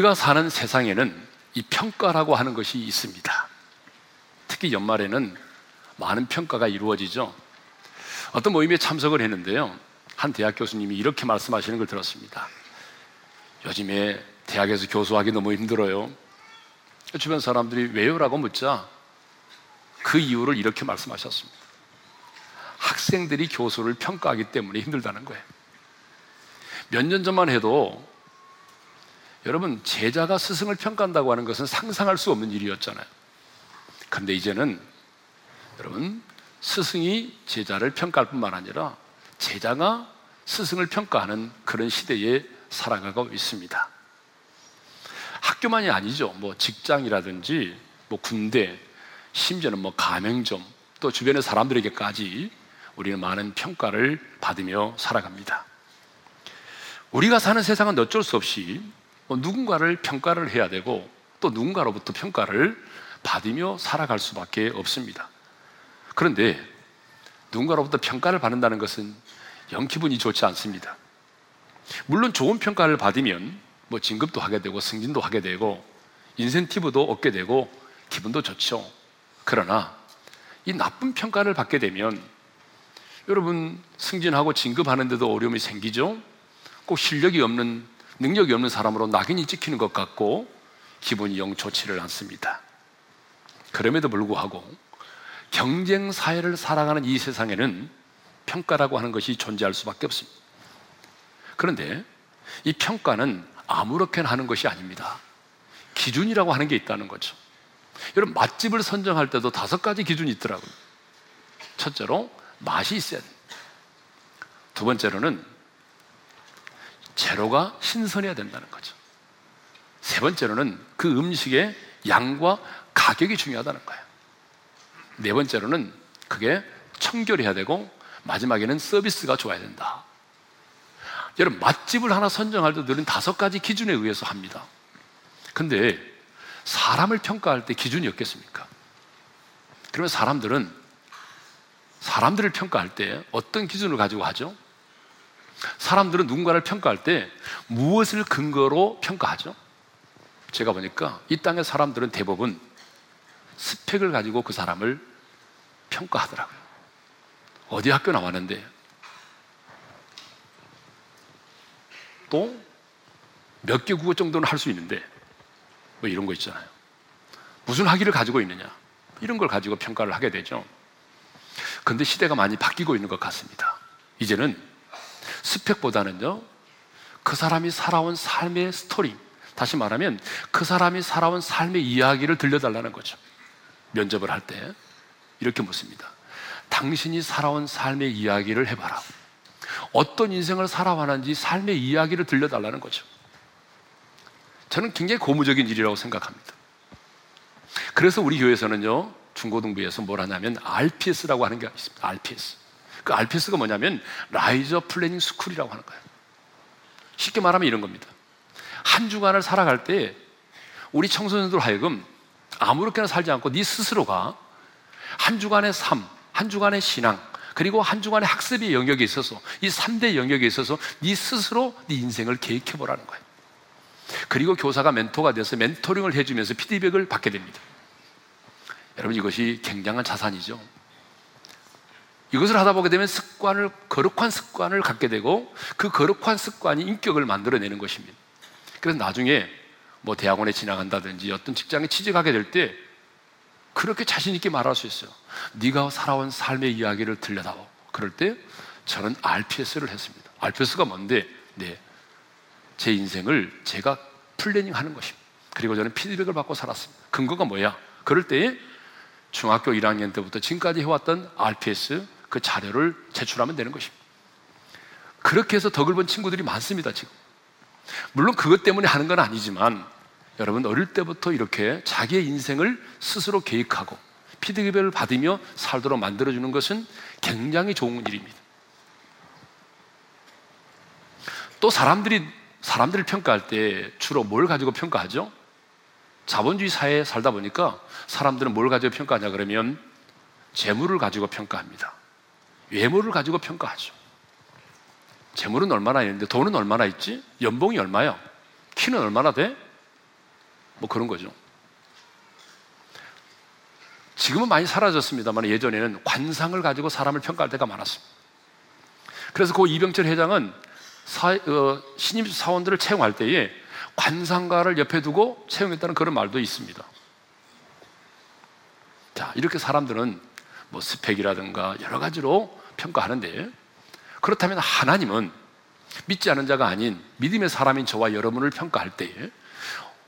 우리가 사는 세상에는 이 평가라고 하는 것이 있습니다. 특히 연말에는 많은 평가가 이루어지죠. 어떤 모임에 참석을 했는데요. 한 대학 교수님이 이렇게 말씀하시는 걸 들었습니다. 요즘에 대학에서 교수하기 너무 힘들어요. 주변 사람들이 왜요라고 묻자 그 이유를 이렇게 말씀하셨습니다. 학생들이 교수를 평가하기 때문에 힘들다는 거예요. 몇 년 전만 해도 여러분 제자가 스승을 평가한다고 하는 것은 상상할 수 없는 일이었잖아요. 그런데 이제는 여러분 스승이 제자를 평가할 뿐만 아니라 제자가 스승을 평가하는 그런 시대에 살아가고 있습니다. 학교만이 아니죠. 뭐 직장이라든지 뭐 군대, 심지어는 뭐 가맹점, 또 주변의 사람들에게까지 우리는 많은 평가를 받으며 살아갑니다. 우리가 사는 세상은 어쩔 수 없이 뭐 누군가를 평가를 해야 되고 또 누군가로부터 평가를 받으며 살아갈 수밖에 없습니다. 그런데 누군가로부터 평가를 받는다는 것은 영 기분이 좋지 않습니다. 물론 좋은 평가를 받으면 뭐 진급도 하게 되고 승진도 하게 되고 인센티브도 얻게 되고 기분도 좋죠. 그러나 이 나쁜 평가를 받게 되면 여러분 승진하고 진급하는데도 어려움이 생기죠. 꼭 실력이 없는 능력이 없는 사람으로 낙인이 찍히는 것 같고 기분이 영 좋지를 않습니다. 그럼에도 불구하고 경쟁 사회를 살아가는 이 세상에는 평가라고 하는 것이 존재할 수밖에 없습니다. 그런데 이 평가는 아무렇게나 하는 것이 아닙니다. 기준이라고 하는 게 있다는 거죠. 여러분 맛집을 선정할 때도 다섯 가지 기준이 있더라고요. 첫째로 맛이 있어야 됩니다. 두 번째로는 재료가 신선해야 된다는 거죠. 세 번째로는 그 음식의 양과 가격이 중요하다는 거예요. 네 번째로는 그게 청결해야 되고 마지막에는 서비스가 좋아야 된다. 여러분 맛집을 하나 선정할 때 늘은 다섯 가지 기준에 의해서 합니다. 근데 사람을 평가할 때 기준이 없겠습니까? 그러면 사람들은 사람들을 평가할 때 어떤 기준을 가지고 하죠? 사람들은 누군가를 평가할 때 무엇을 근거로 평가하죠? 제가 보니까 이 땅의 사람들은 대부분 스펙을 가지고 그 사람을 평가하더라고요. 어디 학교 나왔는데 또 몇 개 국어 정도는 할 수 있는데 뭐 이런 거 있잖아요. 무슨 학위를 가지고 있느냐 이런 걸 가지고 평가를 하게 되죠. 그런데 시대가 많이 바뀌고 있는 것 같습니다. 이제는 스펙보다는요 그 사람이 살아온 삶의 스토리 다시 말하면 그 사람이 살아온 삶의 이야기를 들려달라는 거죠. 면접을 할 때 이렇게 묻습니다. 당신이 살아온 삶의 이야기를 해봐라. 어떤 인생을 살아왔는지 삶의 이야기를 들려달라는 거죠. 저는 굉장히 고무적인 일이라고 생각합니다. 그래서 우리 교회에서는요, 중고등부에서 뭘 하냐면 RPS라고 하는 게 있습니다. RPS. 그 RPS가 뭐냐면 Riser Planning School이라고 하는 거예요. 쉽게 말하면 이런 겁니다. 한 주간을 살아갈 때 우리 청소년들 하여금 아무렇게나 살지 않고 네 스스로가 한 주간의 삶, 한 주간의 신앙, 그리고 한 주간의 학습의 영역에 있어서 이 3대 영역에 있어서 네 스스로 네 인생을 계획해 보라는 거예요. 그리고 교사가 멘토가 돼서 멘토링을 해주면서 피드백을 받게 됩니다. 여러분 이것이 굉장한 자산이죠. 이것을 하다 보게 되면 습관을 거룩한 습관을 갖게 되고 그 거룩한 습관이 인격을 만들어내는 것입니다. 그래서 나중에 뭐 대학원에 진학한다든지 어떤 직장에 취직하게 될 때 그렇게 자신 있게 말할 수 있어요. 네가 살아온 삶의 이야기를 들려다오. 그럴 때 저는 RPS를 했습니다. RPS가 뭔데? 네. 제 인생을 제가 planning 하는 것입니다. 그리고 저는 피드백을 받고 살았습니다. 근거가 뭐야? 그럴 때 중학교 1학년 때부터 지금까지 해왔던 RPS 그 자료를 제출하면 되는 것입니다. 그렇게 해서 덕을 본 친구들이 많습니다, 지금. 물론 그것 때문에 하는 건 아니지만 여러분 어릴 때부터 이렇게 자기의 인생을 스스로 계획하고 피드백을 받으며 살도록 만들어주는 것은 굉장히 좋은 일입니다. 또 사람들이 사람들을 평가할 때 주로 뭘 가지고 평가하죠? 자본주의 사회에 살다 보니까 사람들은 뭘 가지고 평가하냐 그러면 재물을 가지고 평가합니다. 외모를 가지고 평가하죠. 재물은 얼마나 있는데 돈은 얼마나 있지? 연봉이 얼마야? 키는 얼마나 돼? 뭐 그런 거죠. 지금은 많이 사라졌습니다만 예전에는 관상을 가지고 사람을 평가할 때가 많았습니다. 그래서 그 이병철 회장은 사, 어, 신임 사원들을 채용할 때에 관상가를 옆에 두고 채용했다는 그런 말도 있습니다. 자, 이렇게 사람들은 뭐 스펙이라든가 여러 가지로 평가하는데 그렇다면 하나님은 믿지 않은 자가 아닌 믿음의 사람인 저와 여러분을 평가할 때에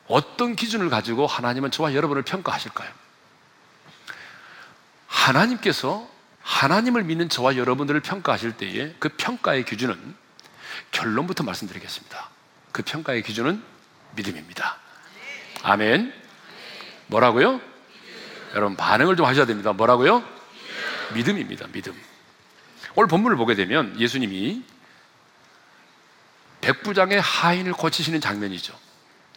어떤 기준을 가지고 하나님은 저와 여러분을 평가하실까요? 하나님께서 하나님을 믿는 저와 여러분들을 평가하실 때에 그 평가의 기준은 결론부터 말씀드리겠습니다. 그 평가의 기준은 믿음입니다. 아멘. 뭐라고요? 여러분 반응을 좀 하셔야 됩니다. 뭐라고요? 믿음입니다. 믿음. 오늘 본문을 보게 되면 예수님이 백부장의 하인을 고치시는 장면이죠.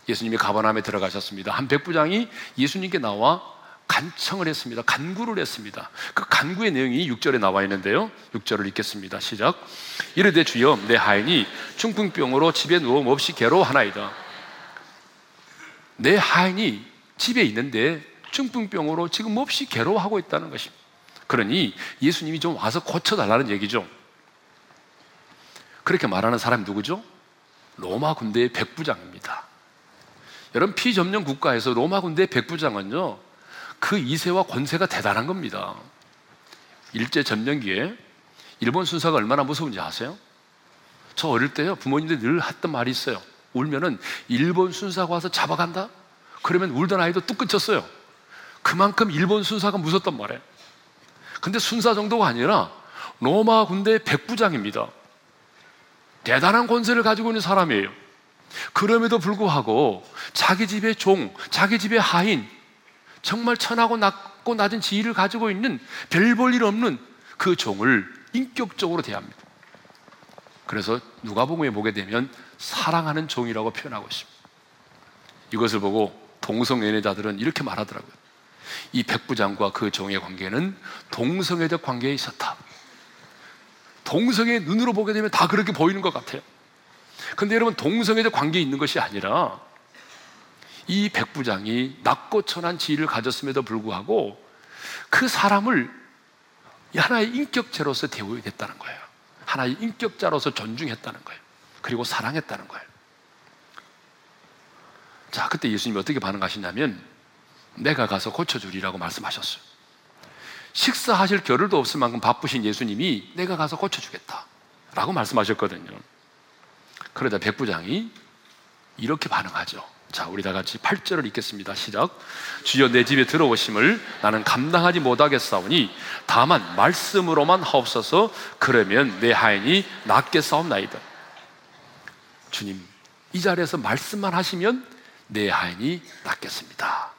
예수님이 가버나움에 들어가셨습니다. 한 백부장이 예수님께 나와 간청을 했습니다. 간구를 했습니다. 그 간구의 내용이 6절에 나와 있는데요. 6절을 읽겠습니다. 시작. 이르되 주여 내 하인이 중풍병으로 집에 누워 몹시 괴로워하나이다. 내 하인이 집에 있는데 중풍병으로 지금 몹시 괴로워하고 있다는 것입니다. 그러니 예수님이 좀 와서 고쳐달라는 얘기죠. 그렇게 말하는 사람이 누구죠? 로마 군대의 백부장입니다. 여러분 피점령 국가에서 로마 군대 백부장은요 그 이세와 권세가 대단한 겁니다. 일제 점령기에 일본 순사가 얼마나 무서운지 아세요? 저 어릴 때요 부모님들 늘 했던 말이 있어요. 울면은 일본 순사가 와서 잡아간다. 그러면 울던 아이도 뚝 끊쳤어요. 그만큼 일본 순사가 무섭단 말이에요. 근데 순사 정도가 아니라 로마 군대 백부장입니다. 대단한 권세를 가지고 있는 사람이에요. 그럼에도 불구하고 자기 집의 종, 자기 집의 하인, 정말 천하고 낮고 낮은 지위를 가지고 있는 별 볼 일 없는 그 종을 인격적으로 대합니다. 그래서 누가복음에 보게 되면 사랑하는 종이라고 표현하고 있습니다. 이것을 보고 동성연애자들은 이렇게 말하더라고요. 이 백부장과 그 종의 관계는 동성애적 관계에 있었다. 동성애 눈으로 보게 되면 다 그렇게 보이는 것 같아요. 근데 여러분, 동성애적 관계에 있는 것이 아니라 이 백부장이 낮고 천한 지위를 가졌음에도 불구하고 그 사람을 하나의 인격체로서 대우했다는 거예요. 하나의 인격자로서 존중했다는 거예요. 그리고 사랑했다는 거예요. 자, 그때 예수님이 어떻게 반응하시냐면 내가 가서 고쳐주리라고 말씀하셨어요. 식사하실 겨를도 없을 만큼 바쁘신 예수님이 내가 가서 고쳐주겠다. 라고 말씀하셨거든요. 그러자 백부장이 이렇게 반응하죠. 자, 우리 다 같이 8절을 읽겠습니다. 시작. 주여 내 집에 들어오심을 나는 감당하지 못하겠사오니 다만 말씀으로만 하옵소서 그러면 내 하인이 낫게 싸움나이다. 주님, 이 자리에서 말씀만 하시면 내 하인이 낫겠습니다.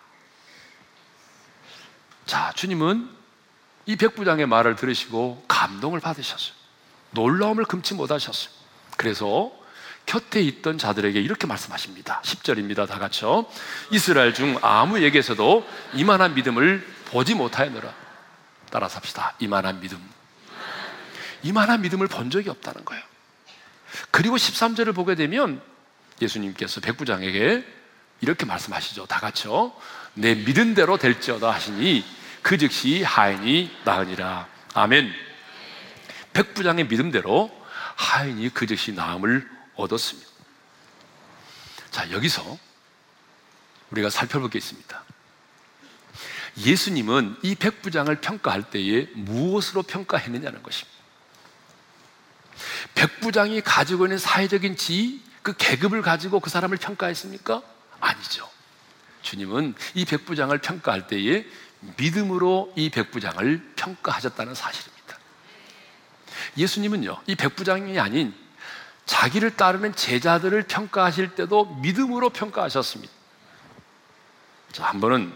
자, 주님은 이 백부장의 말을 들으시고 감동을 받으셨어요. 놀라움을 금치 못하셨어요. 그래서 곁에 있던 자들에게 이렇게 말씀하십니다. 10절입니다. 다 같이요. 이스라엘 중 아무에게서도 이만한 믿음을 보지 못하였느라. 따라서 합시다. 이만한 믿음. 이만한 믿음을 본 적이 없다는 거예요. 그리고 13절을 보게 되면 예수님께서 백부장에게 이렇게 말씀하시죠. 다 같이요. 내 믿은 대로 될지어다 하시니 그 즉시 하인이 나으니라. 아멘. 백부장의 믿음대로 하인이 그 즉시 나음을 얻었습니다. 자, 여기서 우리가 살펴볼 게 있습니다. 예수님은 이 백부장을 평가할 때에 무엇으로 평가했느냐는 것입니다. 백부장이 가지고 있는 사회적인 지위, 그 계급을 가지고 그 사람을 평가했습니까? 아니죠. 주님은 이 백부장을 평가할 때에 믿음으로 이 백부장을 평가하셨다는 사실입니다. 예수님은요, 이 백부장이 아닌 자기를 따르는 제자들을 평가하실 때도 믿음으로 평가하셨습니다. 자, 한 번은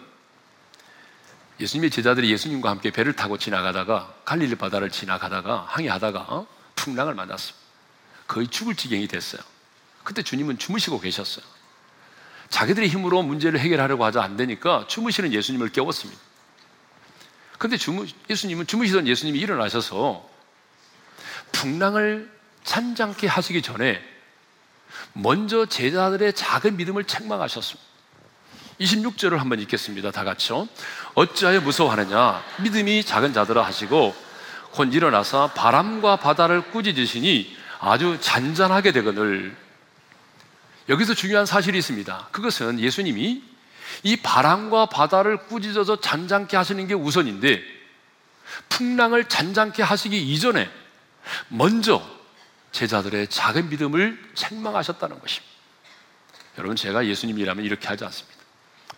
예수님의 제자들이 예수님과 함께 배를 타고 지나가다가 갈릴리 바다를 지나가다가 항해하다가 어? 풍랑을 만났습니다. 거의 죽을 지경이 됐어요. 그때 주님은 주무시고 계셨어요. 자기들의 힘으로 문제를 해결하려고 하자 안 되니까 주무시는 예수님을 깨웠습니다. 근데 주무, 예수님은 주무시던 예수님이 일어나셔서 풍랑을 찬장케 하시기 전에 먼저 제자들의 작은 믿음을 책망하셨습니다. 26절을 한번 읽겠습니다. 다 같이요. 어찌하여 무서워하느냐? 믿음이 작은 자들아 하시고 곧 일어나서 바람과 바다를 꾸짖으시니 아주 잔잔하게 되거늘 여기서 중요한 사실이 있습니다. 그것은 예수님이 이 바람과 바다를 꾸짖어서 잔잔케 하시는 게 우선인데 풍랑을 잔잔케 하시기 이전에 먼저 제자들의 작은 믿음을 책망하셨다는 것입니다. 여러분 제가 예수님이라면 이렇게 하지 않습니다.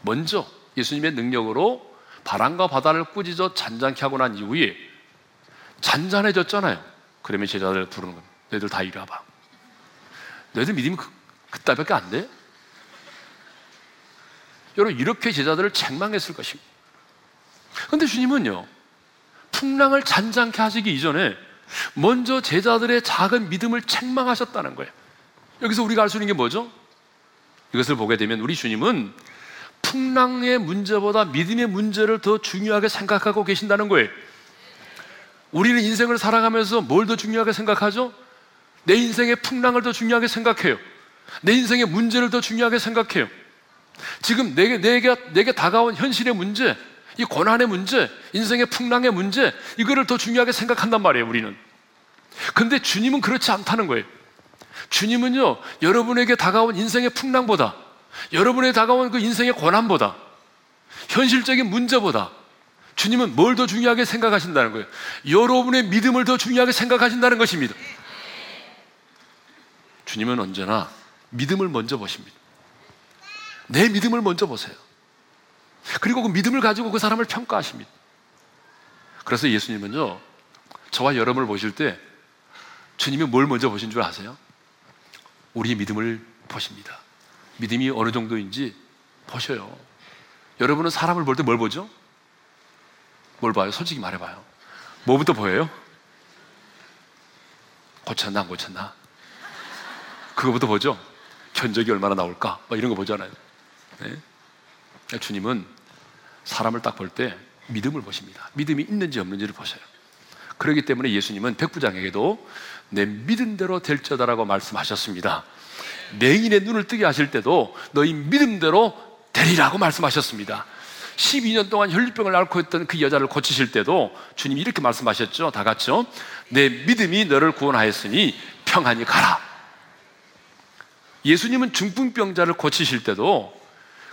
먼저 예수님의 능력으로 바람과 바다를 꾸짖어 잔잔케 하고 난 이후에 잔잔해졌잖아요. 그러면 제자들 부르는 겁니다. 너희들 다 이리 와봐. 너희들 믿음이 그, 그따밖에 안 돼? 여러분 이렇게 제자들을 책망했을 것입니다. 그런데 주님은요 풍랑을 잔잔케 하시기 이전에 먼저 제자들의 작은 믿음을 책망하셨다는 거예요. 여기서 우리가 알 수 있는 게 뭐죠? 이것을 보게 되면 우리 주님은 풍랑의 문제보다 믿음의 문제를 더 중요하게 생각하고 계신다는 거예요. 우리는 인생을 살아가면서 뭘 더 중요하게 생각하죠? 내 인생의 풍랑을 더 중요하게 생각해요. 내 인생의 문제를 더 중요하게 생각해요. 지금 내게, 내게, 내게 다가온 현실의 문제, 이 고난의 문제, 인생의 풍랑의 문제, 이거를 더 중요하게 생각한단 말이에요, 우리는. 근데 주님은 그렇지 않다는 거예요. 주님은요, 여러분에게 다가온 인생의 풍랑보다, 여러분에게 다가온 그 인생의 고난보다, 현실적인 문제보다, 주님은 뭘 더 중요하게 생각하신다는 거예요. 여러분의 믿음을 더 중요하게 생각하신다는 것입니다. 주님은 언제나 믿음을 먼저 보십니다. 내 믿음을 먼저 보세요. 그리고 그 믿음을 가지고 그 사람을 평가하십니다. 그래서 예수님은요, 저와 여러분을 보실 때 주님이 뭘 먼저 보신 줄 아세요? 우리의 믿음을 보십니다. 믿음이 어느 정도인지 보셔요. 여러분은 사람을 볼 때 뭘 보죠? 뭘 봐요? 솔직히 말해봐요. 뭐부터 보여요? 고쳤나, 안 고쳤나? 그거부터 보죠? 견적이 얼마나 나올까? 막 이런 거 보잖아요. 네? 주님은 사람을 딱 볼 때 믿음을 보십니다. 믿음이 있는지 없는지를 보셔요. 그렇기 때문에 예수님은 백부장에게도 내 믿음대로 될자다라고 말씀하셨습니다. 맹인의 눈을 뜨게 하실 때도 너희 믿음대로 되리라고 말씀하셨습니다. 12년 동안 혈류병을 앓고 있던 그 여자를 고치실 때도 주님이 이렇게 말씀하셨죠. 다 같이요. 내 믿음이 너를 구원하였으니 평안히 가라. 예수님은 중풍병자를 고치실 때도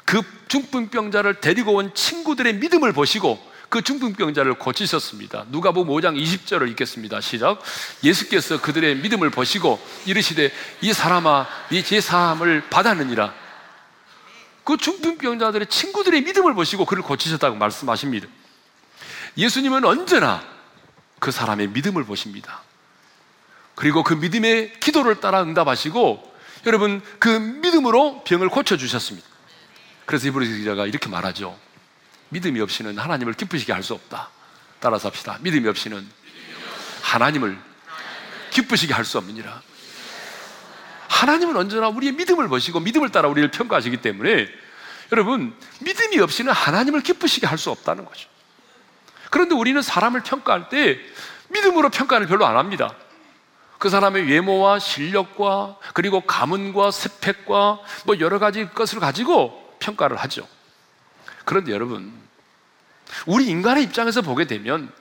그 중풍병자를 데리고 온 친구들의 믿음을 보시고 그 중풍병자를 고치셨습니다. 누가 보면 5장 20절을 읽겠습니다. 시작. 예수께서 그들의 믿음을 보시고 이르시되 이 사람아 네 제 사함을 받았느니라. 그 중풍병자들의 친구들의 믿음을 보시고 그를 고치셨다고 말씀하십니다. 예수님은 언제나 그 사람의 믿음을 보십니다. 그리고 그 믿음의 기도를 따라 응답하시고 여러분 그 믿음으로 병을 고쳐 주셨습니다. 그래서 이브리스 기자가 이렇게 말하죠. 믿음이 없이는 하나님을 기쁘시게 할 수 없다. 따라서 합시다. 믿음이 없이는 하나님을 기쁘시게 할 수 없느니라. 하나님은 언제나 우리의 믿음을 보시고 믿음을 따라 우리를 평가하시기 때문에 여러분 믿음이 없이는 하나님을 기쁘시게 할 수 없다는 거죠. 그런데 우리는 사람을 평가할 때 믿음으로 평가를 별로 안 합니다. 그 사람의 외모와 실력과 그리고 가문과 스펙과 뭐 여러 가지 것을 가지고 평가를 하죠. 그런데 여러분, 우리 인간의 입장에서 보게 되면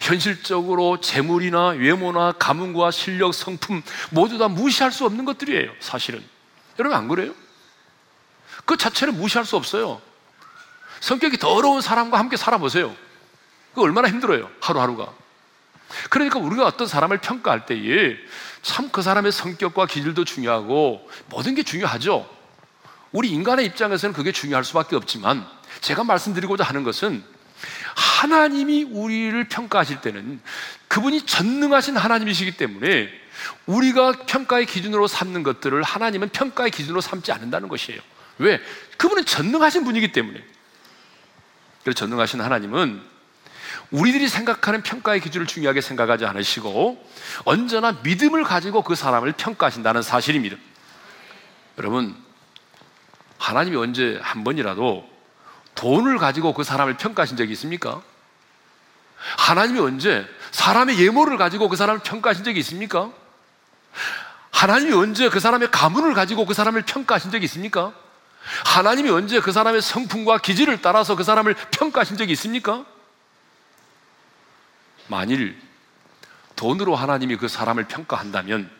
현실적으로 재물이나 외모나 가문과 실력, 성품 모두 다 무시할 수 없는 것들이에요, 사실은. 여러분 안 그래요? 그 자체를 무시할 수 없어요. 성격이 더러운 사람과 함께 살아보세요. 그 얼마나 힘들어요, 하루하루가. 그러니까 우리가 어떤 사람을 평가할 때에 참 그 사람의 성격과 기질도 중요하고 모든 게 중요하죠. 우리 인간의 입장에서는 그게 중요할 수밖에 없지만 제가 말씀드리고자 하는 것은 하나님이 우리를 평가하실 때는 그분이 전능하신 하나님이시기 때문에 우리가 평가의 기준으로 삼는 것들을 하나님은 평가의 기준으로 삼지 않는다는 것이에요. 왜? 그분은 전능하신 분이기 때문에. 그래서 전능하신 하나님은 우리들이 생각하는 평가의 기준을 중요하게 생각하지 않으시고 언제나 믿음을 가지고 그 사람을 평가하신다는 사실입니다. 여러분, 하나님이 언제 한 번이라도 돈을 가지고 그 사람을 평가하신 적이 있습니까? 하나님이 언제 사람의 예모를 가지고 그 사람을 평가하신 적이 있습니까? 하나님이 언제 그 사람의 가문을 가지고 그 사람을 평가하신 적이 있습니까? 하나님이 언제 그 사람의 성품과 기질을 따라서 그 사람을 평가하신 적이 있습니까? 만일 돈으로 하나님이 그 사람을 평가한다면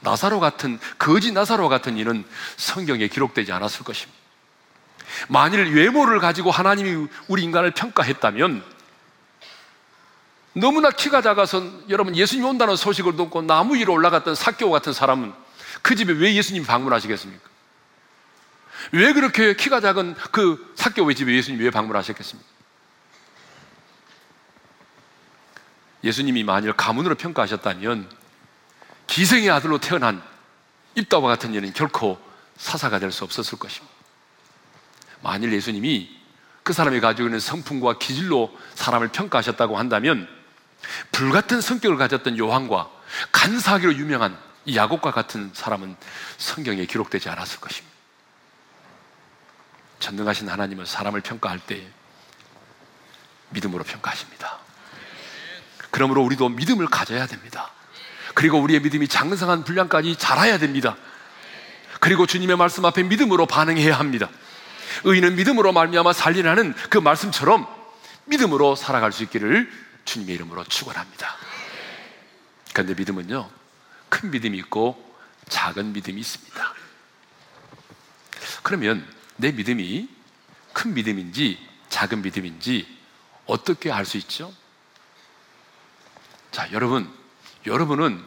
나사로 같은 거지 나사로 같은 이는 성경에 기록되지 않았을 것입니다. 만일 외모를 가지고 하나님이 우리 인간을 평가했다면 너무나 키가 작아서 여러분 예수님이 온다는 소식을 듣고 나무 위로 올라갔던 사교 같은 사람은 그 집에 왜 예수님이 방문하시겠습니까? 왜 그렇게 키가 작은 그 사교의 집에 예수님이 왜 방문하셨겠습니까? 예수님이 만일 가문으로 평가하셨다면 기생의 아들로 태어난 입다와 같은 이는 결코 사사가 될 수 없었을 것입니다. 만일 예수님이 그 사람이 가지고 있는 성품과 기질로 사람을 평가하셨다고 한다면 불같은 성격을 가졌던 요한과 간사하기로 유명한 이 야곱과 같은 사람은 성경에 기록되지 않았을 것입니다. 전능하신 하나님은 사람을 평가할 때 믿음으로 평가하십니다. 그러므로 우리도 믿음을 가져야 됩니다. 그리고 우리의 믿음이 장성한 분량까지 자라야 됩니다. 그리고 주님의 말씀 앞에 믿음으로 반응해야 합니다. 의인은 믿음으로 말미암아 살리라는 그 말씀처럼 믿음으로 살아갈 수 있기를 주님의 이름으로 축원합니다. 그런데 믿음은요 큰 믿음이 있고 작은 믿음이 있습니다. 그러면 내 믿음이 큰 믿음인지 작은 믿음인지 어떻게 알 수 있죠? 자, 여러분, 여러분은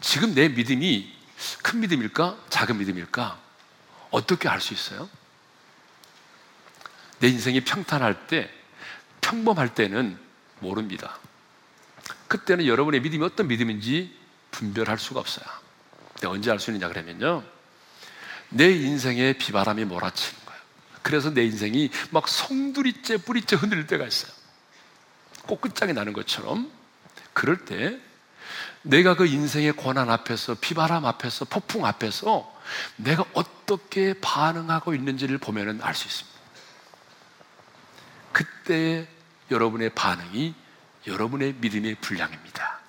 지금 내 믿음이 큰 믿음일까? 작은 믿음일까? 어떻게 알 수 있어요? 내 인생이 평탄할 때, 평범할 때는 모릅니다. 그때는 여러분의 믿음이 어떤 믿음인지 분별할 수가 없어요. 근데 언제 알 수 있느냐 그러면요. 내 인생에 비바람이 몰아치는 거예요. 그래서 내 인생이 막 송두리째 뿌리째 흔들릴 때가 있어요. 꼭 끝장이 나는 것처럼 그럴 때 내가 그 인생의 고난 앞에서 비바람 앞에서 폭풍 앞에서 내가 어떻게 반응하고 있는지를 보면은 알수 있습니다. 그때 여러분의 반응이 여러분의 믿음의 분량입니다.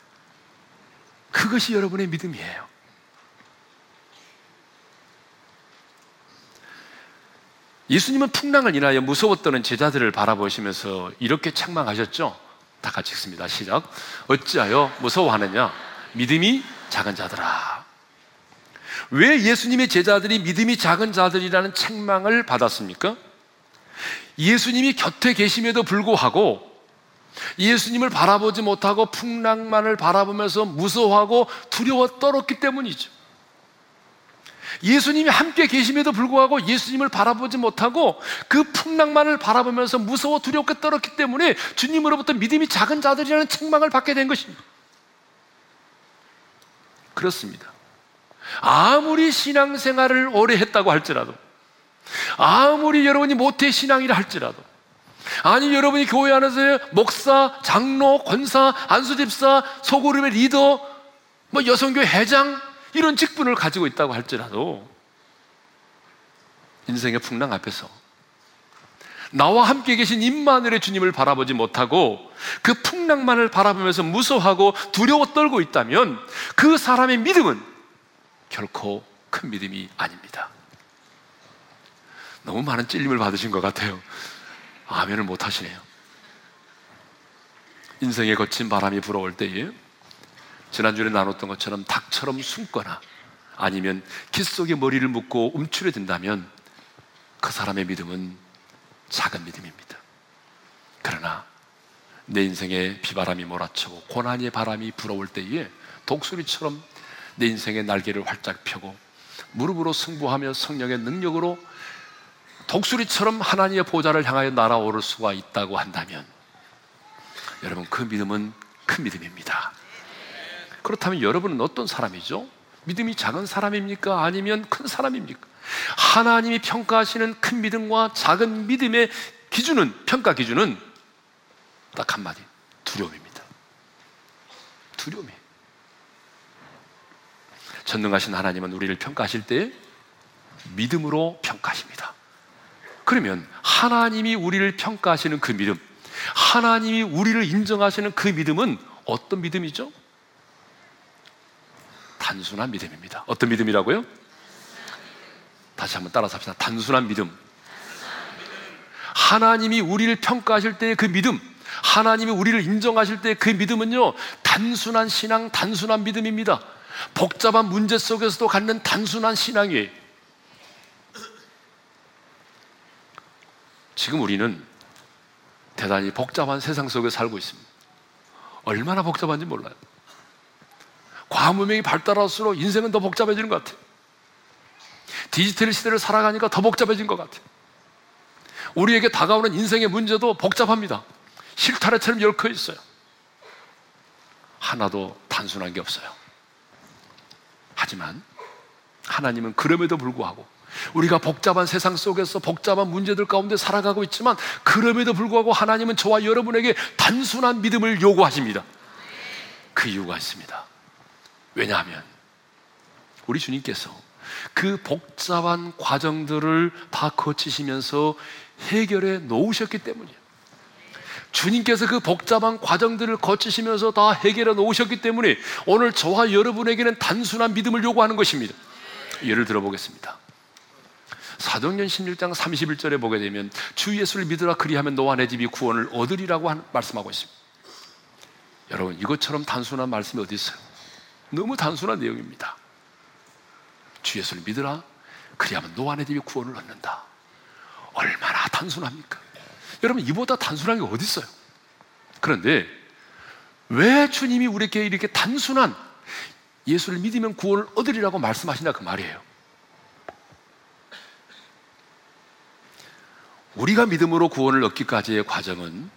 그것이 여러분의 믿음이에요. 예수님은 풍랑을 인하여 무서웠던 제자들을 바라보시면서 이렇게 책망하셨죠? 다 같이 읽습니다. 시작. 어찌하여 무서워하느냐? 믿음이 작은 자들아. 왜 예수님의 제자들이 믿음이 작은 자들이라는 책망을 받았습니까? 예수님이 곁에 계심에도 불구하고 예수님을 바라보지 못하고 풍랑만을 바라보면서 무서워하고 두려워 떨었기 때문이죠. 예수님이 함께 계심에도 불구하고 예수님을 바라보지 못하고 그 풍랑만을 바라보면서 무서워 두렵게 떨었기 때문에 주님으로부터 믿음이 작은 자들이라는 책망을 받게 된 것입니다. 그렇습니다. 아무리 신앙생활을 오래 했다고 할지라도 아무리 여러분이 모태 신앙이라 할지라도 아니 여러분이 교회 안에서 목사, 장로, 권사, 안수집사, 소그룹의 리더, 뭐 여성교회 회장 이런 직분을 가지고 있다고 할지라도 인생의 풍랑 앞에서 나와 함께 계신 임마늘의 주님을 바라보지 못하고 그 풍랑만을 바라보면서 무서워하고 두려워 떨고 있다면 그 사람의 믿음은 결코 큰 믿음이 아닙니다. 너무 많은 찔림을 받으신 것 같아요. 아멘을 못 하시네요. 인생의 거친 바람이 불어올 때에 지난주에 나눴던 것처럼 닭처럼 숨거나 아니면 기 속에 머리를 묶고 움츠려든다면 그 사람의 믿음은 작은 믿음입니다. 그러나 내 인생에 비바람이 몰아치고 고난의 바람이 불어올 때에 독수리처럼 내 인생의 날개를 활짝 펴고 무릎으로 승부하며 성령의 능력으로 독수리처럼 하나님의 보좌를 향하여 날아오를 수가 있다고 한다면 여러분 그 믿음은 큰 믿음입니다. 그렇다면 여러분은 어떤 사람이죠? 믿음이 작은 사람입니까? 아니면 큰 사람입니까? 하나님이 평가하시는 큰 믿음과 작은 믿음의 기준은, 평가 기준은 딱 한마디. 두려움입니다. 두려움이. 전능하신 하나님은 우리를 평가하실 때 믿음으로 평가하십니다. 그러면 하나님이 우리를 평가하시는 그 믿음, 하나님이 우리를 인정하시는 그 믿음은 어떤 믿음이죠? 단순한 믿음입니다. 어떤 믿음이라고요? 다시 한번 따라서 합시다. 단순한 믿음. 하나님이 우리를 평가하실 때의 그 믿음, 하나님이 우리를 인정하실 때그 믿음은요, 단순한 신앙, 단순한 믿음입니다. 복잡한 문제 속에서도 갖는 단순한 신앙이에요. 지금 우리는 대단히 복잡한 세상 속에 살고 있습니다. 얼마나 복잡한지 몰라요. 과문명이 발달할수록 인생은 더 복잡해지는 것 같아요. 디지털 시대를 살아가니까 더 복잡해진 것 같아요. 우리에게 다가오는 인생의 문제도 복잡합니다. 실타래처럼 얽혀 있어요. 하나도 단순한 게 없어요. 하지만 하나님은 그럼에도 불구하고 우리가 복잡한 세상 속에서 복잡한 문제들 가운데 살아가고 있지만 그럼에도 불구하고 하나님은 저와 여러분에게 단순한 믿음을 요구하십니다. 그 이유가 있습니다. 왜냐하면 우리 주님께서 그 복잡한 과정들을 다 거치시면서 해결해 놓으셨기 때문이에요. 주님께서 그 복잡한 과정들을 거치시면서 다 해결해 놓으셨기 때문에 오늘 저와 여러분에게는 단순한 믿음을 요구하는 것입니다. 예를 들어보겠습니다. 사도행전 16장 31절에 보게 되면 주 예수를 믿으라 그리하면 너와 내 집이 구원을 얻으리라고 말씀하고 있습니다. 여러분 이것처럼 단순한 말씀이 어디 있어요? 너무 단순한 내용입니다. 주 예수를 믿으라 그리하면 너와 내 집이 구원을 얻는다. 얼마나 단순합니까? 여러분 이보다 단순한 게 어디 있어요? 그런데 왜 주님이 우리에게 이렇게 단순한 예수를 믿으면 구원을 얻으리라고 말씀하신다 그 말이에요. 우리가 믿음으로 구원을 얻기까지의 과정은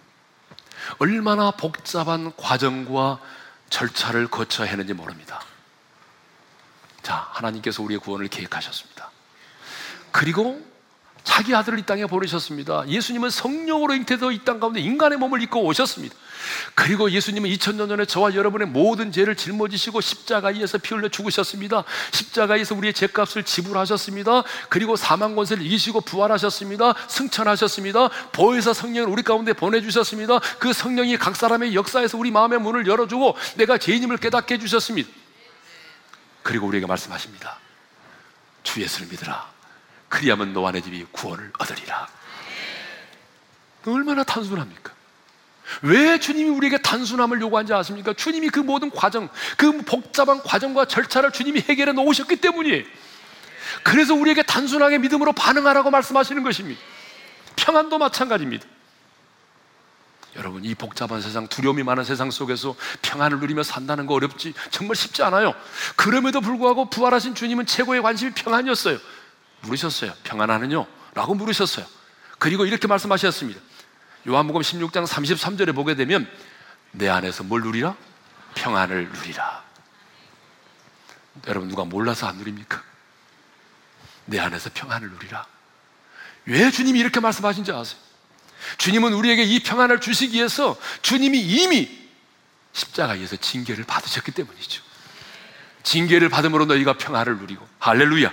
얼마나 복잡한 과정과 절차를 거쳐야 하는지 모릅니다. 자, 하나님께서 우리의 구원을 계획하셨습니다. 그리고 자기 아들을 이 땅에 보내셨습니다. 예수님은 성령으로 잉태되어 이 땅 가운데 인간의 몸을 입고 오셨습니다. 그리고 예수님은 2000년 전에 저와 여러분의 모든 죄를 짊어지시고 십자가에서 피 흘려 죽으셨습니다. 십자가에서 우리의 죄값을 지불하셨습니다. 그리고 사망 권세를 이기시고 부활하셨습니다. 승천하셨습니다. 보혜사 성령을 우리 가운데 보내주셨습니다. 그 성령이 각 사람의 역사에서 우리 마음의 문을 열어주고 내가 죄인임을 깨닫게 해주셨습니다. 그리고 우리에게 말씀하십니다. 주 예수를 믿으라. 그리하면 너와 내 집이 구원을 얻으리라. 얼마나 단순합니까? 왜 주님이 우리에게 단순함을 요구한지 아십니까? 주님이 그 모든 과정, 그 복잡한 과정과 절차를 주님이 해결해 놓으셨기 때문이에요. 그래서 우리에게 단순하게 믿음으로 반응하라고 말씀하시는 것입니다. 평안도 마찬가지입니다. 여러분, 이 복잡한 세상, 두려움이 많은 세상 속에서 평안을 누리며 산다는 거 어렵지, 정말 쉽지 않아요. 그럼에도 불구하고 부활하신 주님은 최고의 관심이 평안이었어요. 물으셨어요. 평안하느뇨? 라고 물으셨어요. 그리고 이렇게 말씀하셨습니다. 요한복음 16장 33절에 보게 되면 내 안에서 뭘 누리라? 평안을 누리라. 여러분 누가 몰라서 안 누립니까? 내 안에서 평안을 누리라. 왜 주님이 이렇게 말씀하신지 아세요? 주님은 우리에게 이 평안을 주시기 위해서 주님이 이미 십자가에서 징계를 받으셨기 때문이죠. 징계를 받음으로 너희가 평안을 누리고 할렐루야.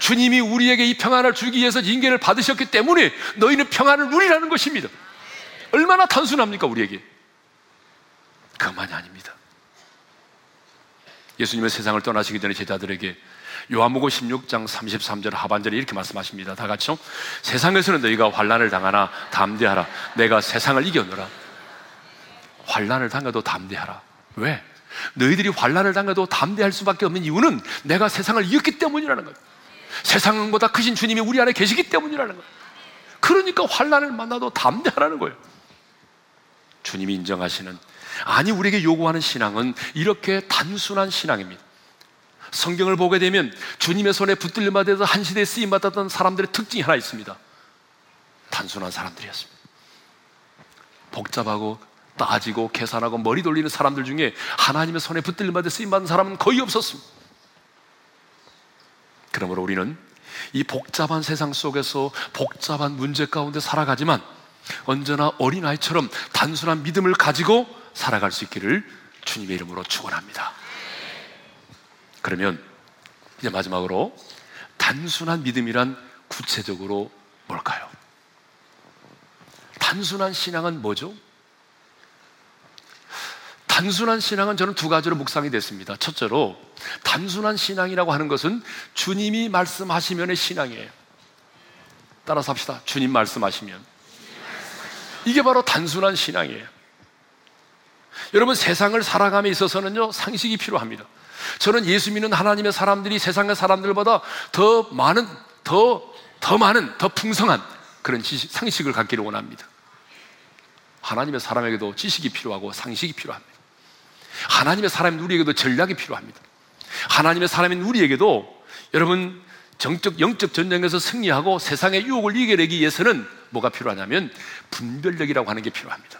주님이 우리에게 이 평안을 주기 위해서 인계를 받으셨기 때문에 너희는 평안을 누리라는 것입니다. 얼마나 단순합니까, 우리에게? 그만이 아닙니다. 예수님은 세상을 떠나시기 전에 제자들에게 요한복음 16장 33절 하반절에 이렇게 말씀하십니다. 다 같이요. 세상에서는 너희가 환란을 당하나 담대하라. 내가 세상을 이겨노라. 환란을 당해도 담대하라. 왜? 너희들이 환란을 당해도 담대할 수밖에 없는 이유는 내가 세상을 이겼기 때문이라는 거예요. 세상보다 크신 주님이 우리 안에 계시기 때문이라는 거예요. 그러니까 환란을 만나도 담대하라는 거예요. 주님이 인정하시는 아니 우리에게 요구하는 신앙은 이렇게 단순한 신앙입니다. 성경을 보게 되면 주님의 손에 붙들려 맞아서 한 시대에 쓰임 받았던 사람들의 특징이 하나 있습니다. 단순한 사람들이었습니다. 복잡하고 따지고 계산하고 머리 돌리는 사람들 중에 하나님의 손에 붙들려 맞아 쓰임 받은 사람은 거의 없었습니다. 그러므로 우리는 이 복잡한 세상 속에서 복잡한 문제 가운데 살아가지만 언제나 어린아이처럼 단순한 믿음을 가지고 살아갈 수 있기를 주님의 이름으로 축원합니다. 그러면 이제 마지막으로 단순한 믿음이란 구체적으로 뭘까요? 단순한 신앙은 뭐죠? 단순한 신앙은 저는 두 가지로 묵상이 됐습니다. 첫째로 단순한 신앙이라고 하는 것은 주님이 말씀하시면의 신앙이에요. 따라서 합시다. 주님 말씀하시면. 이게 바로 단순한 신앙이에요. 여러분 세상을 살아감에 있어서는요 상식이 필요합니다. 저는 예수 믿는 하나님의 사람들이 세상의 사람들보다 더 많은 더더 많은 더 풍성한 그런 지식, 상식을 갖기를 원합니다. 하나님의 사람에게도 지식이 필요하고 상식이 필요합니다. 하나님의 사람인 우리에게도 전략이 필요합니다. 하나님의 사람인 우리에게도 여러분 정적 영적 전쟁에서 승리하고 세상의 유혹을 이겨내기 위해서는 뭐가 필요하냐면 분별력이라고 하는 게 필요합니다.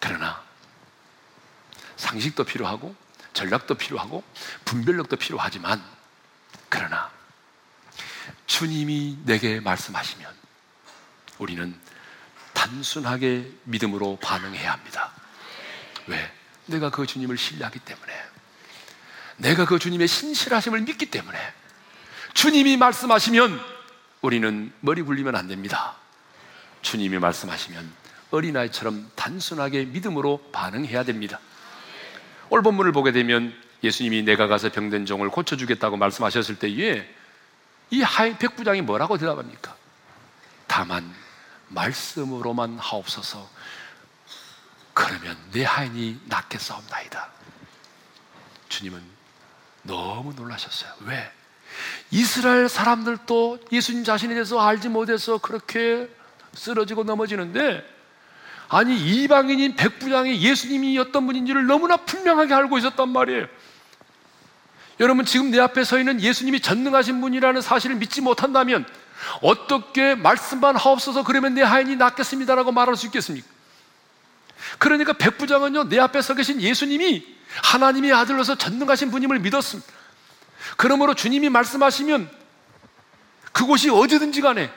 그러나 상식도 필요하고 전략도 필요하고 분별력도 필요하지만 그러나 주님이 내게 말씀하시면 우리는 단순하게 믿음으로 반응해야 합니다. 왜? 내가 그 주님을 신뢰하기 때문에 내가 그 주님의 신실하심을 믿기 때문에 주님이 말씀하시면 우리는 머리 굴리면 안 됩니다. 주님이 말씀하시면 어린아이처럼 단순하게 믿음으로 반응해야 됩니다. 오늘 본문을 보게 되면 예수님이 내가 가서 병든 종을 고쳐주겠다고 말씀하셨을 때에 이 하인 백부장이 뭐라고 대답합니까? 다만 말씀으로만 하옵소서 그러면 내 하인이 낫게 싸움나이다. 주님은 너무 놀라셨어요. 왜? 이스라엘 사람들도 예수님 자신에 대해서 알지 못해서 그렇게 쓰러지고 넘어지는데 아니 이방인인 백부장이 예수님이 어떤 분인지를 너무나 분명하게 알고 있었단 말이에요. 여러분 지금 내 앞에 서 있는 예수님이 전능하신 분이라는 사실을 믿지 못한다면 어떻게 말씀만 하옵소서 그러면 내 하인이 낫겠습니다라고 말할 수 있겠습니까? 그러니까 백부장은요 내 앞에 서 계신 예수님이 하나님의 아들로서 전능하신 분임을 믿었습니다. 그러므로 주님이 말씀하시면 그곳이 어디든지 간에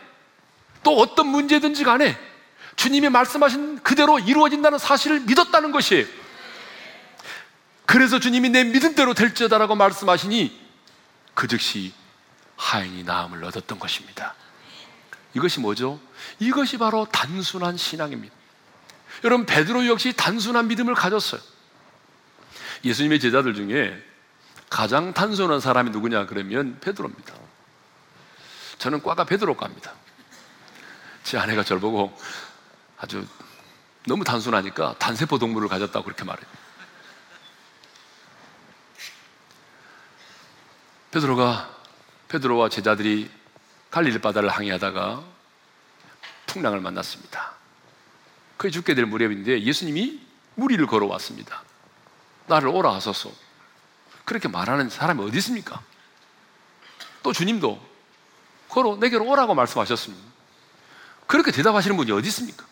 또 어떤 문제든지 간에 주님이 말씀하신 그대로 이루어진다는 사실을 믿었다는 것이에요. 그래서 주님이 내 믿음대로 될지어다라고 말씀하시니 그 즉시 하인이 나음을 얻었던 것입니다. 이것이 뭐죠? 이것이 바로 단순한 신앙입니다. 여러분 베드로 역시 단순한 믿음을 가졌어요. 예수님의 제자들 중에 가장 단순한 사람이 누구냐 그러면 베드로입니다. 저는 과가 베드로과입니다. 제 아내가 저를 보고 아주 너무 단순하니까 단세포 동물을 가졌다고 그렇게 말해요. 베드로가 베드로와 제자들이 갈릴리 바다를 항해하다가 풍랑을 만났습니다. 거의 죽게 될 무렵인데 예수님이 무리를 걸어왔습니다. 나를 오라 하소서. 그렇게 말하는 사람이 어디 있습니까? 또 주님도 걸어 내게로 오라고 말씀하셨습니다. 그렇게 대답하시는 분이 어디 있습니까?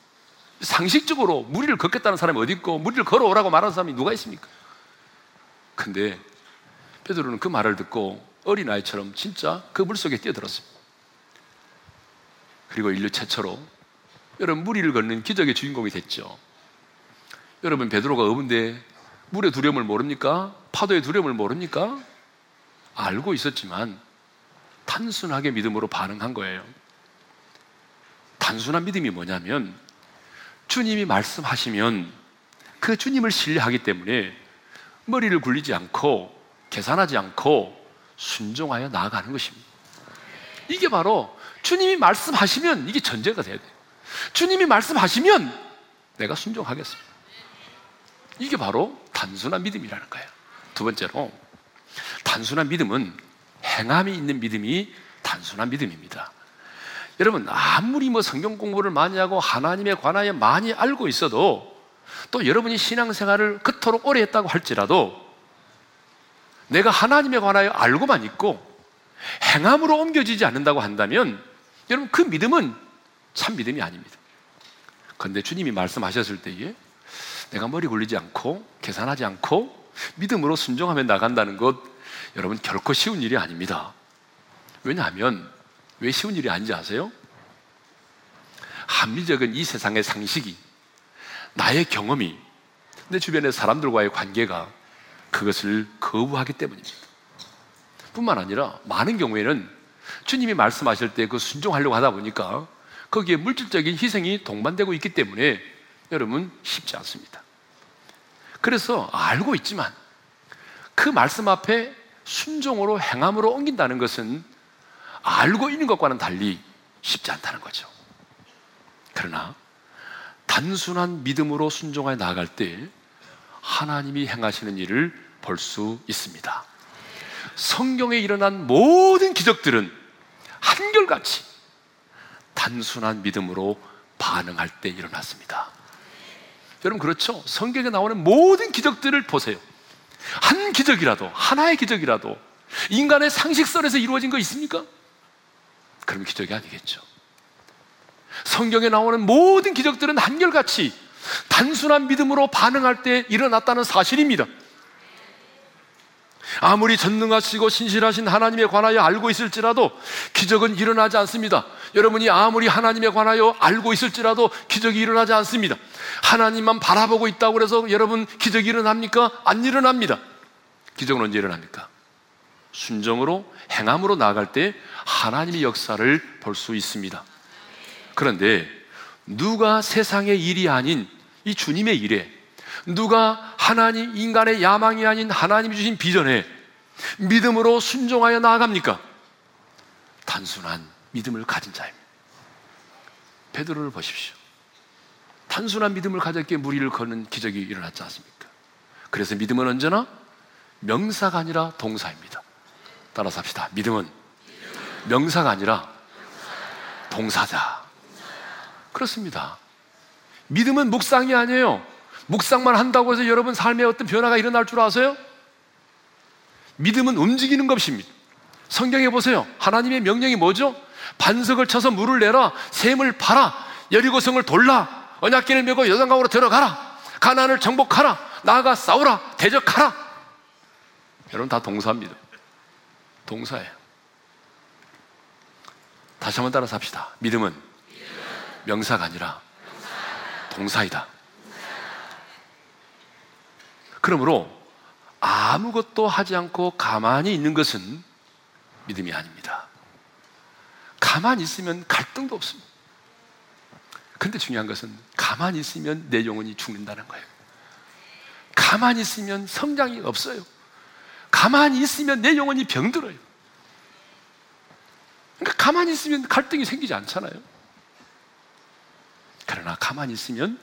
상식적으로 무리를 걷겠다는 사람이 어디 있고 무리를 걸어오라고 말하는 사람이 누가 있습니까? 근데 베드로는 그 말을 듣고 어린아이처럼 진짜 그 물 속에 뛰어들었습니다. 그리고 인류 최초로 여러분 무리를 걷는 기적의 주인공이 됐죠. 여러분 베드로가 어분데 물의 두려움을 모릅니까? 파도의 두려움을 모릅니까? 알고 있었지만 단순하게 믿음으로 반응한 거예요. 단순한 믿음이 뭐냐면 주님이 말씀하시면 그 주님을 신뢰하기 때문에 머리를 굴리지 않고 계산하지 않고 순종하여 나아가는 것입니다. 이게 바로 주님이 말씀하시면 이게 전제가 돼야 돼요. 주님이 말씀하시면 내가 순종하겠습니다. 이게 바로 단순한 믿음이라는 거예요. 두 번째로 단순한 믿음은 행함이 있는 믿음이 단순한 믿음입니다. 여러분 아무리 뭐 성경 공부를 많이 하고 하나님에 관하여 많이 알고 있어도 또 여러분이 신앙생활을 그토록 오래 했다고 할지라도 내가 하나님에 관하여 알고만 있고 행함으로 옮겨지지 않는다고 한다면 여러분 그 믿음은 참 믿음이 아닙니다. 그런데 주님이 말씀하셨을 때에 내가 머리 굴리지 않고 계산하지 않고 믿음으로 순종하며 나간다는 것 여러분 결코 쉬운 일이 아닙니다. 왜냐하면 왜 쉬운 일이 아닌지 아세요? 합리적인 이 세상의 상식이 나의 경험이 내 주변의 사람들과의 관계가 그것을 거부하기 때문입니다. 뿐만 아니라 많은 경우에는 주님이 말씀하실 때 그 순종하려고 하다 보니까 거기에 물질적인 희생이 동반되고 있기 때문에 여러분 쉽지 않습니다. 그래서 알고 있지만 그 말씀 앞에 순종으로 행함으로 옮긴다는 것은 알고 있는 것과는 달리 쉽지 않다는 거죠. 그러나 단순한 믿음으로 순종하여 나아갈 때 하나님이 행하시는 일을 볼 수 있습니다. 성경에 일어난 모든 기적들은 한결같이 단순한 믿음으로 반응할 때 일어났습니다. 여러분 그렇죠? 성경에 나오는 모든 기적들을 보세요. 한 기적이라도 하나의 기적이라도 인간의 상식선에서 이루어진 거 있습니까? 그럼 기적이 아니겠죠. 성경에 나오는 모든 기적들은 한결같이 단순한 믿음으로 반응할 때 일어났다는 사실입니다. 아무리 전능하시고 신실하신 하나님에 관하여 알고 있을지라도 기적은 일어나지 않습니다. 여러분이 아무리 하나님에 관하여 알고 있을지라도 기적이 일어나지 않습니다. 하나님만 바라보고 있다고 해서 여러분 기적이 일어납니까? 안 일어납니다. 기적은 언제 일어납니까? 순정으로 행함으로 나아갈 때 하나님의 역사를 볼 수 있습니다. 그런데 누가 세상의 일이 아닌 이 주님의 일에 누가 하나님 인간의 야망이 아닌 하나님이 주신 비전에 믿음으로 순종하여 나아갑니까? 단순한 믿음을 가진 자입니다. 베드로를 보십시오. 단순한 믿음을 가졌기에 무리를 거는 기적이 일어났지 않습니까? 그래서 믿음은 언제나 명사가 아니라 동사입니다. 따라서 합시다. 믿음은 명사가 아니라 동사자. 그렇습니다. 믿음은 묵상이 아니에요. 묵상만 한다고 해서 여러분 삶에 어떤 변화가 일어날 줄 아세요? 믿음은 움직이는 것입니다. 성경에 보세요. 하나님의 명령이 뭐죠? 반석을 쳐서 물을 내라, 샘을 팔아, 여리고성을 돌라, 언약계를 메고 여단강으로 들어가라, 가난을 정복하라, 나아가 싸우라, 대적하라. 여러분 다 동사입니다. 동사예요. 다시 한번 따라서 합시다. 믿음은 명사가 아니라 동사이다. 그러므로 아무것도 하지 않고 가만히 있는 것은 믿음이 아닙니다. 가만히 있으면 갈등도 없습니다. 근데 중요한 것은 가만히 있으면 내 영혼이 죽는다는 거예요. 가만히 있으면 성장이 없어요. 가만히 있으면 내 영혼이 병들어요. 그러니까 가만히 있으면 갈등이 생기지 않잖아요. 그러나 가만히 있으면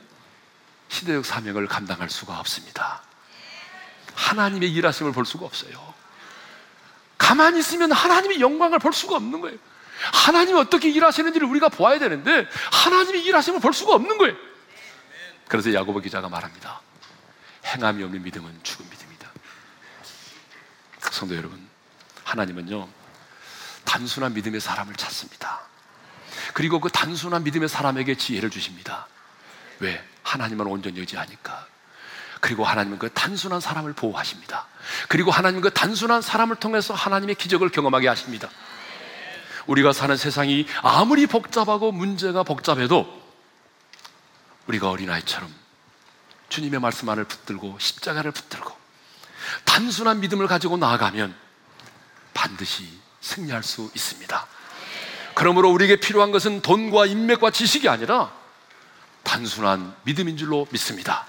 시대적 사명을 감당할 수가 없습니다. 하나님의 일하심을 볼 수가 없어요. 가만히 있으면 하나님의 영광을 볼 수가 없는 거예요. 하나님이 어떻게 일하시는지를 우리가 보아야 되는데 하나님의 일하심을 볼 수가 없는 거예요. 그래서 야고보 기자가 말합니다. 행함이 없는 믿음은 죽은 믿음이다. 성도 여러분, 하나님은요 단순한 믿음의 사람을 찾습니다. 그리고 그 단순한 믿음의 사람에게 지혜를 주십니다. 왜? 하나님은 온전히 의지하니까. 그리고 하나님은 그 단순한 사람을 보호하십니다. 그리고 하나님은 그 단순한 사람을 통해서 하나님의 기적을 경험하게 하십니다. 우리가 사는 세상이 아무리 복잡하고 문제가 복잡해도 우리가 어린아이처럼 주님의 말씀 안을 붙들고 십자가를 붙들고 단순한 믿음을 가지고 나아가면 반드시 승리할 수 있습니다. 그러므로 우리에게 필요한 것은 돈과 인맥과 지식이 아니라 단순한 믿음인 줄로 믿습니다.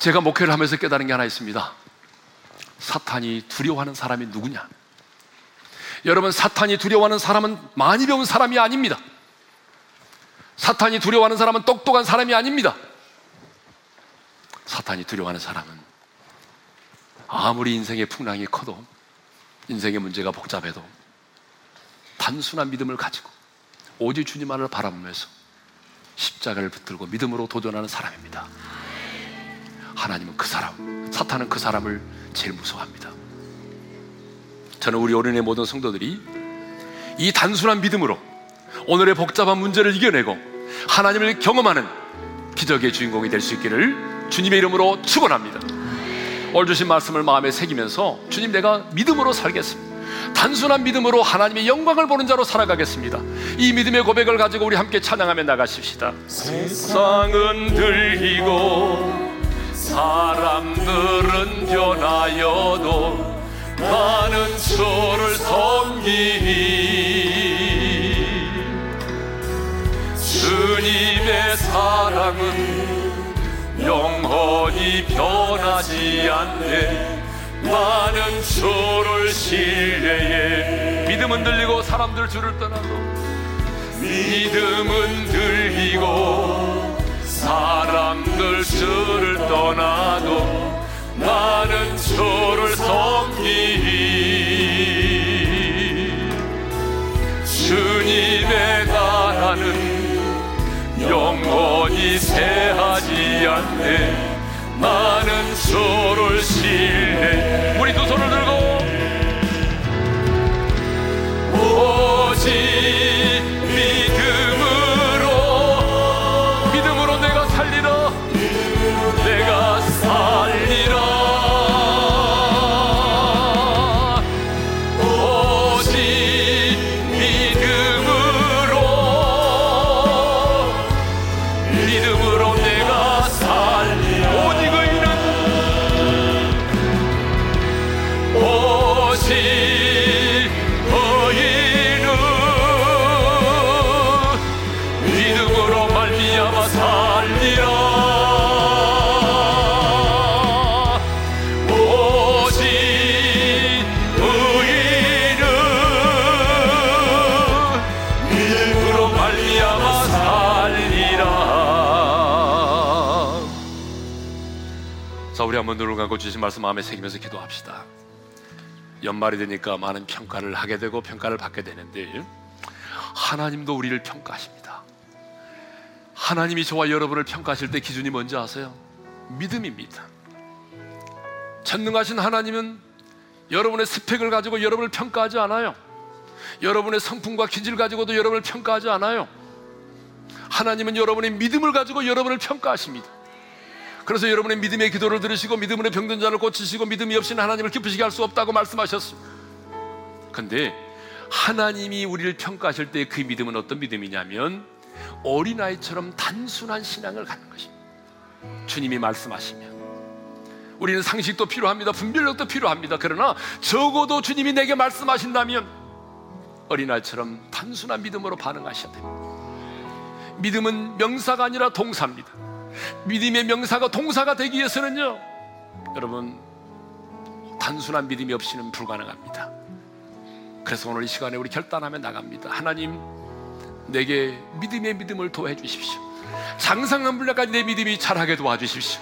제가 목회를 하면서 깨달은 게 하나 있습니다. 사탄이 두려워하는 사람이 누구냐? 여러분, 사탄이 두려워하는 사람은 많이 배운 사람이 아닙니다. 사탄이 두려워하는 사람은 똑똑한 사람이 아닙니다. 사탄이 두려워하는 사람은 아무리 인생의 풍랑이 커도 인생의 문제가 복잡해도 단순한 믿음을 가지고 오직 주님만을 바라보면서 십자가를 붙들고 믿음으로 도전하는 사람입니다. 하나님은 그 사람, 사탄은 그 사람을 제일 무서워합니다. 저는 우리 어린의 모든 성도들이 이 단순한 믿음으로 오늘의 복잡한 문제를 이겨내고 하나님을 경험하는 기적의 주인공이 될 수 있기를 주님의 이름으로 축원합니다. 오늘 주신 말씀을 마음에 새기면서 주님 내가 믿음으로 살겠습니다. 단순한 믿음으로 하나님의 영광을 보는 자로 살아가겠습니다. 이 믿음의 고백을 가지고 우리 함께 찬양하며 나가십시다. 세상은 들리고 사람들은 변하여도 나는 주를 섬기니 주님의 사랑은 영원히 변하지 않네. 많은 초를 신뢰해. 믿음은 들리고 사람들 줄을 떠나도 믿음은 들리고 사람들 줄을 떠나도 많은 초를 섬기. 주님의 나라는 영원히 새하지 않네. 많은 소를 실내. 우리 두 손을 들고 오직 감고 주신 말씀 마음에 새기면서 기도합시다. 연말이 되니까 많은 평가를 하게 되고 평가를 받게 되는데 하나님도 우리를 평가하십니다. 하나님이 저와 여러분을 평가하실 때 기준이 뭔지 아세요? 믿음입니다. 전능하신 하나님은 여러분의 스펙을 가지고 여러분을 평가하지 않아요. 여러분의 성품과 기질을 가지고도 여러분을 평가하지 않아요. 하나님은 여러분의 믿음을 가지고 여러분을 평가하십니다 그래서 여러분의 믿음의 기도를 들으시고 믿음으로 병든 자를 고치시고 믿음이 없이는 하나님을 기쁘시게 할 수 없다고 말씀하셨습니다. 근데 하나님이 우리를 평가하실 때 그 믿음은 어떤 믿음이냐면 어린아이처럼 단순한 신앙을 갖는 것입니다. 주님이 말씀하시면 우리는 상식도 필요합니다. 분별력도 필요합니다. 그러나 적어도 주님이 내게 말씀하신다면 어린아이처럼 단순한 믿음으로 반응하셔야 됩니다. 믿음은 명사가 아니라 동사입니다. 믿음의 명사가 동사가 되기 위해서는요, 여러분, 단순한 믿음이 없이는 불가능합니다. 그래서 오늘 이 시간에 우리 결단하며 나갑니다. 하나님, 내게 믿음의 믿음을 도와해 주십시오. 장상한 분야까지 내 믿음이 자라게 도와주십시오.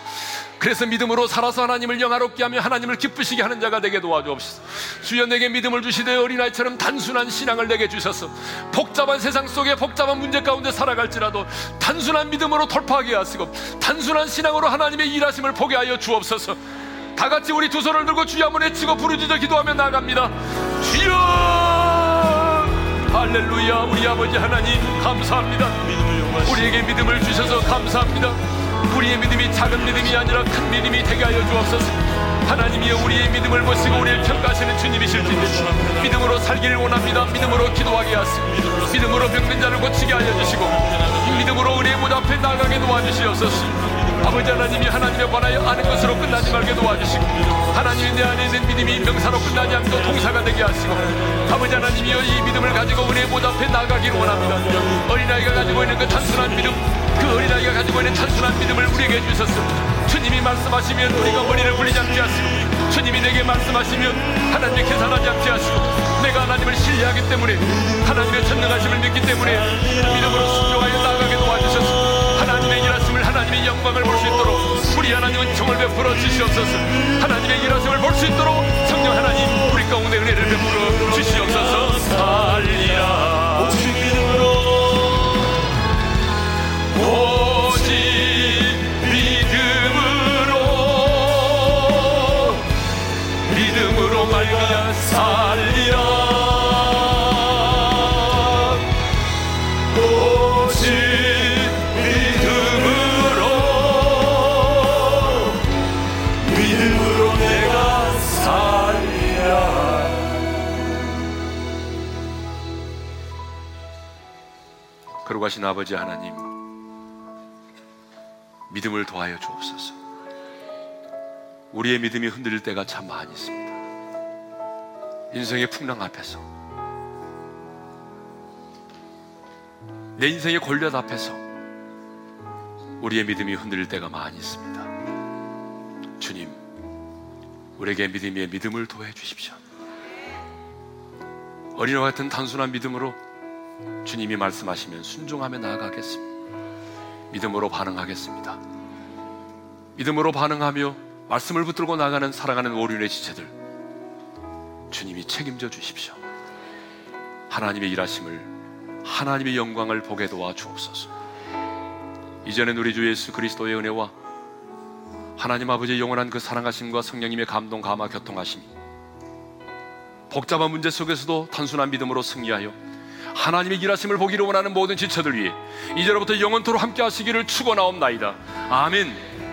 그래서 믿음으로 살아서 하나님을 영화롭게 하며 하나님을 기쁘시게 하는 자가 되게 도와주옵소서. 주여 내게 믿음을 주시되 어린아이처럼 단순한 신앙을 내게 주셔서 복잡한 세상 속에 복잡한 문제 가운데 살아갈지라도 단순한 믿음으로 돌파하게 하시고 단순한 신앙으로 하나님의 일하심을 보게 하여 주옵소서. 다 같이 우리 두 손을 들고 주여 한번 외치고 부르짖어 기도하며 나갑니다. 주여! 할렐루야 우리 아버지 하나님 감사합니다. 우리에게 믿음을 주셔서 감사합니다. 우리의 믿음이 작은 믿음이 아니라 큰 믿음이 되게 하여 주옵소서. 하나님이여 우리의 믿음을 보시고 우리를 평가하시는 주님이실 텐데 믿음으로 살기를 원합니다. 믿음으로 기도하게 하시고 믿음으로 병든 자를 고치게 하여 주시고 믿음으로 우리의 문 앞에 나가게 도와주시옵소서. 아버지 하나님이 하나님에 관하여 아는 것으로 끝나지 말게 도와주시고 하나님이 내 안에 있는 믿음이 명사로 끝나지 않고 동사가 되게 하시고 아버지 하나님이여 이 믿음을 가지고 우리의 문 앞에 나가길 원합니다 어린아이가 가지고 있는 그 단순한 믿음 그 어린아이가 가지고 있는 단순한 믿음을 우리에게 주셨어 주님이 말씀하시면 우리가 머리를 굴리지 않게 하시고 주님이 내게 말씀하시면 하나님의 계산하지 않게 하시고 내가 하나님을 신뢰하기 때문에 하나님의 전능하심을 믿기 때문에 믿음으로 순종하여 나가게 도와주셔서 하나님의 일하심을 하나님의 영광을 볼 수 있도록 우리 하나님은 정을 베풀어 주시옵소서. 하나님의 일하심을 볼 수 있도록 성령 하나님 우리 가운데 은혜를 베풀어 주시옵소서. 살리라 거룩하신 아버지 하나님 믿음을 도하여 주옵소서 우리의 믿음이 흔들릴 때가 참 많이 있습니다 인생의 풍랑 앞에서 내 인생의 권력 앞에서 우리의 믿음이 흔들릴 때가 많이 있습니다. 주님, 우리에게 믿음의 믿음을 도해 주십시오. 어린이와 같은 단순한 믿음으로 주님이 말씀하시면 순종하며 나아가겠습니다. 믿음으로 반응하겠습니다. 믿음으로 반응하며 말씀을 붙들고 나가는 살아가는 오륜의 지체들 주님이 책임져 주십시오. 하나님의 일하심을 하나님의 영광을 보게 도와 주옵소서. 이전엔 우리 주 예수 그리스도의 은혜와 하나님 아버지의 영원한 그 사랑하심과 성령님의 감동 감화 교통하심이 복잡한 문제 속에서도 단순한 믿음으로 승리하여 하나님의 일하심을 보기를 원하는 모든 지체들 위해 이제로부터 영원토로 함께 하시기를 축원하옵나이다. 아멘.